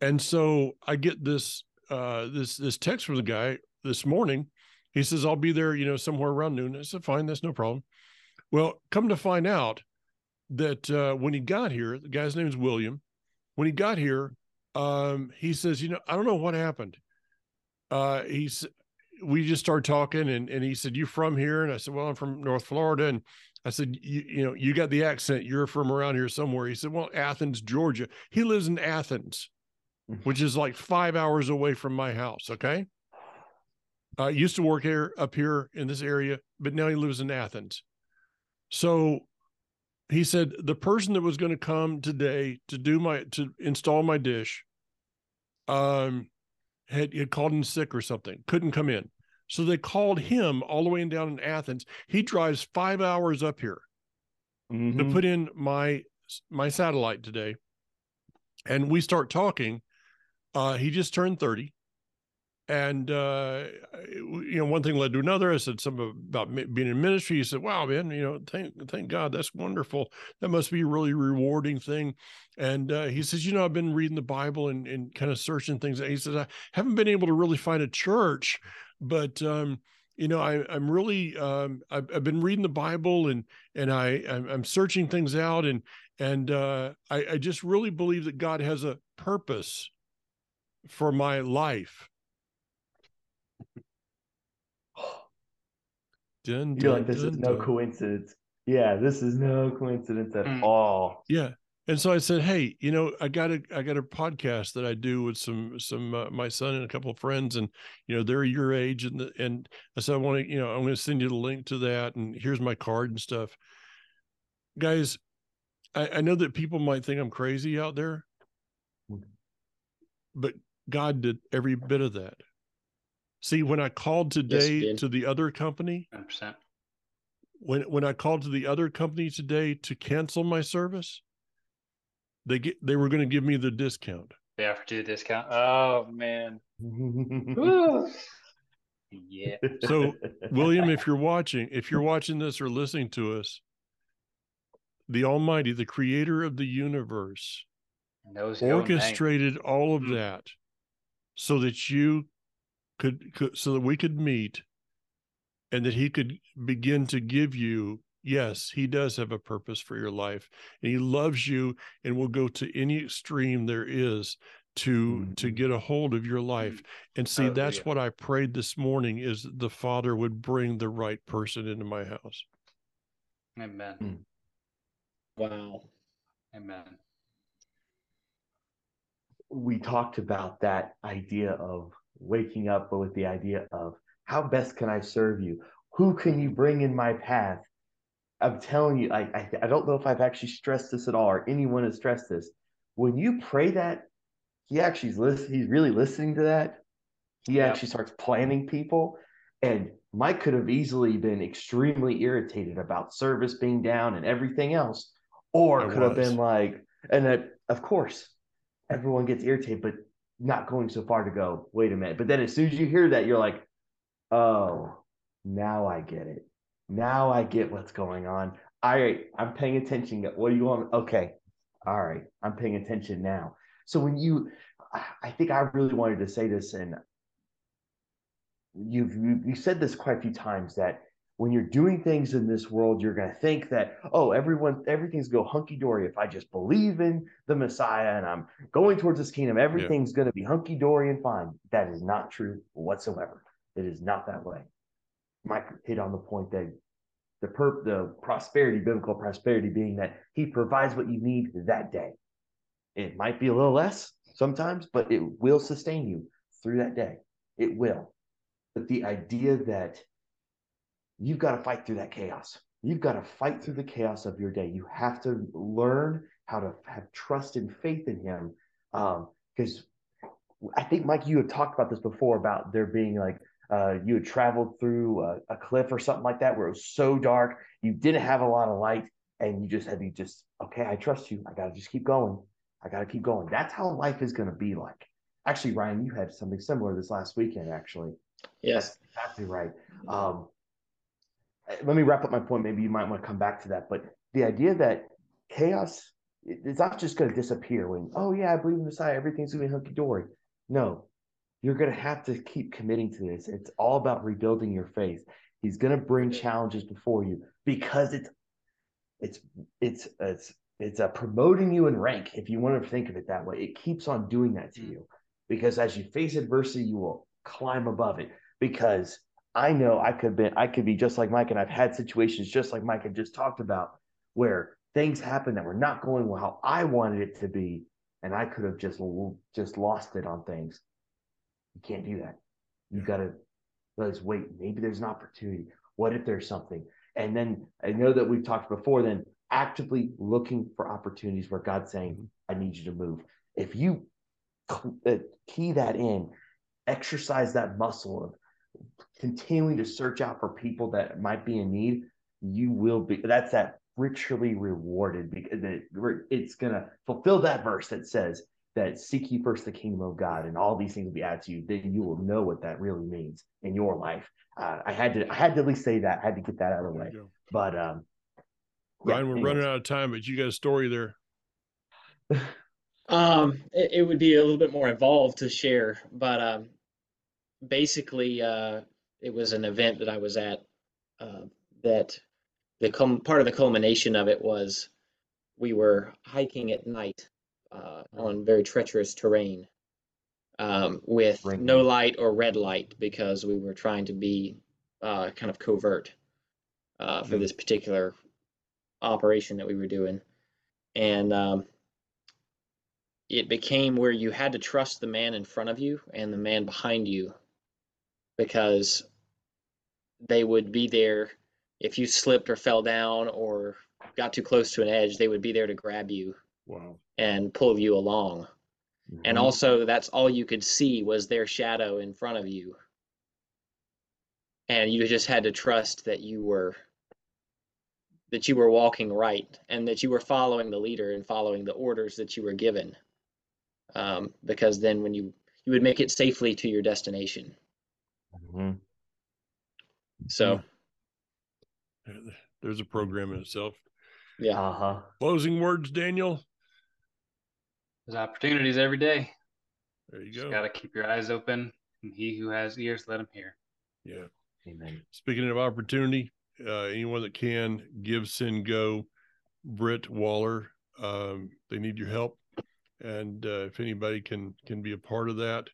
And so I get this uh this this text from the guy this morning. He says, I'll be there, you know, somewhere around noon. I said, fine, that's no problem. Well, come to find out that uh when he got here, the guy's name is William. When he got here, um, he says, you know, I don't know what happened. Uh he's we just started talking and and he said, You from here? And I said, Well, I'm from North Florida. And I said, you, you know, you got the accent. You're from around here somewhere. He said, Well, Athens, Georgia. He lives in Athens, which is like five hours away from my house. Okay. Uh, used to work here up here in this area, but now he lives in Athens. So he said the person that was going to come today to do my to install my dish um had, had called in sick or something, couldn't come in. So they called him all the way down in Athens. He drives five hours up here to Mhm. put in my my satellite today and we start talking uh he just turned 30 and uh you know one thing led to another. I said something about being in ministry. He said wow man you know thank thank god that's wonderful. That must be a really rewarding thing. And uh, he says you know i've been reading the bible and, and kind of searching things. He says i haven't been able to really find a church but um you know I, i'm really um I've, I've been reading the bible and and i i'm, I'm searching things out and and uh I, I just really believe that god has a purpose for my life Dun, You're like, dun, this is dun, no dun. coincidence. Yeah, this is no coincidence at Mm. all. Yeah. And so I said, "Hey, you know, I got a I got a podcast that I do with some some uh, my son and a couple of friends, and you know they're your age, and the, and I said I want to, you know, I'm going to send you the link to that, and here's my card and stuff. Guys, I, I know that people might think I'm crazy out there, Mm. but God did every bit of that. See, when I called today did. to the other company, 100%. when when I called to the other company today to cancel my service, they get they were going to give me the discount. They offered you a discount. Oh, man. Yeah. So, William, if you're watching, if you're watching this or listening to us, the Almighty, the Creator of the universe, Knows your own name. orchestrated all of Mm. that so that you could, could so that we could meet and that he could begin to give you yes he does have a purpose for your life and he loves you and will go to any extreme there is to to Mhm. get a hold of your life and see that's Hallelujah. what i prayed this morning is that the father would bring the right person into my house Amen. Wow. Amen. we talked about that idea of waking up, but with the idea of how best can I serve you? Who can you bring in my path? I'm telling you, I, I, I don't know if I've actually stressed this at all or anyone has stressed this. When you pray that, he actually is listening, he's really listening to that. He Yep. actually starts planning people. And Mike could have easily been extremely irritated about service being down and everything else, or I could have been like, and that, of course, everyone gets irritated, but not going so far to go, wait a minute. But then as soon as you hear that, you're like, oh, now I get it. Now I get what's going on. All right, I'm paying attention. What do you want? Okay. All right, I'm paying attention now. So when you, I- think I really wanted to say this, and you've you, you said this quite a few times that when you're doing things in this world, you're going to think that oh, everyone, everything's go hunky dory if I just believe in the Messiah and I'm going towards this kingdom. Everything's going to be hunky dory and fine. That is not true whatsoever. It is not that way. Mike hit on the point that the per the prosperity, biblical prosperity, being that He provides what you need that day. It might be a little less sometimes, but it will sustain you through that day. It will. But the idea that you've got to fight through that chaos. You've got to fight through the chaos of your day. You have to learn how to have trust and faith in Him. Because I think, Mike, you had talked about this before about there being like uh, you had traveled through a, a cliff or something like that where it was so dark, you didn't have a lot of light, and you just had to just, okay, I trust you. I got to just keep going. I got to keep going. That's how life is going to be like. Actually, Ryan, you had something similar this last weekend, actually. Yes. Exactly right. Um, let me wrap up my point. Maybe you might want to come back to that. But the idea that chaos it- it's not just going to disappear when, oh, yeah, I believe in Messiah, everything's going to be hunky dory. No, you're going to have to keep committing to this. It's all about rebuilding your faith. He's going to bring challenges before you because it's it's it's it's it's a promoting you in rank if you want to think of it that way. It keeps on doing that to Mm. you because as you face adversity, you will climb above it. Because I know I could be I could be just like Mike, and I've had situations just like Mike had just talked about where things happen that were not going well how I wanted it to be, and I could have just just lost it on things. You can't do that. You got to let's wait. Maybe there's an opportunity. What if there's something? And then I know that we've talked before. Then actively looking for opportunities where God's saying, "I need you to move." If you uh, key that in, exercise that muscle of continuing to search out for people that might be in need, you will be. That's that richly rewarded because it's gonna fulfill that verse that says that seek ye first the kingdom of God and all these things will be added to you. Then you will know what that really means in your life. Uh, I had to, I had to at least say that. I had to get that out of the way. But um, Ryan, yeah, we're running out of time, but you got a story there. um, it, it, would be a little bit more involved to share, but um, basically, uh, it was an event that I was at uh, that the com- part of the culmination of it was we were hiking at night uh, on very treacherous terrain um, with no light or red light because we were trying to be uh, kind of covert uh, for mm. this particular operation that we were doing. And um, it became where you had to trust the man in front of you and the man behind you because they would be there if you slipped or fell down or got too close to an edge, they would be there to grab you wow. and pull you along. Mm-hmm. And also, that's all you could see was their shadow in front of you. And you just had to trust that you were that you were walking right and that you were following the leader and following the orders that you were given. Um, because then when you you would make it safely to your destination. Mm-hmm. So there's a program in itself. Yeah. Uh-huh. Closing words, Daniel. There's opportunities every day. There you go. Got to keep your eyes open, and he who has ears, let him hear. Yeah. Amen. Speaking of opportunity, uh, anyone that can give, send, go. Britt Waller, um, they need your help, and uh, if anybody can can be a part of that,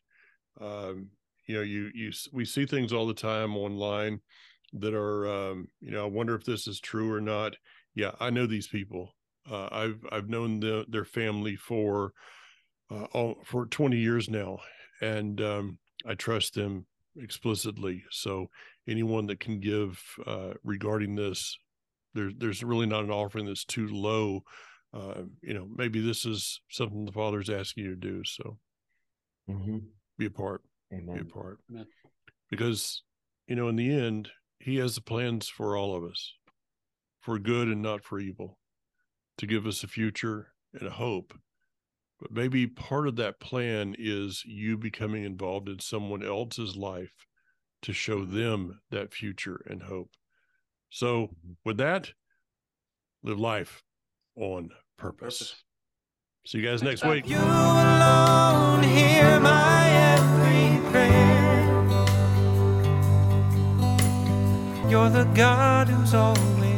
um, you know, you you we see things all the time online that are, um, you know, I wonder if this is true or not. Yeah, I know these people. Uh, I've I've known the, their family for uh, all, for 20 years now, and um, I trust them explicitly. So anyone that can give uh, regarding this, there's there's really not an offering that's too low. Uh, you know, maybe this is something the Father's asking you to do. So mm-hmm. be a part. Amen. Be a part. Amen. Because you know, in the end, He has the plans for all of us, for good and not for evil, to give us a future and a hope. But maybe part of that plan is you becoming involved in someone else's life to show them that future and hope. So, mm-hmm. with that, live life on purpose. purpose. See you guys next week. You're the God who's always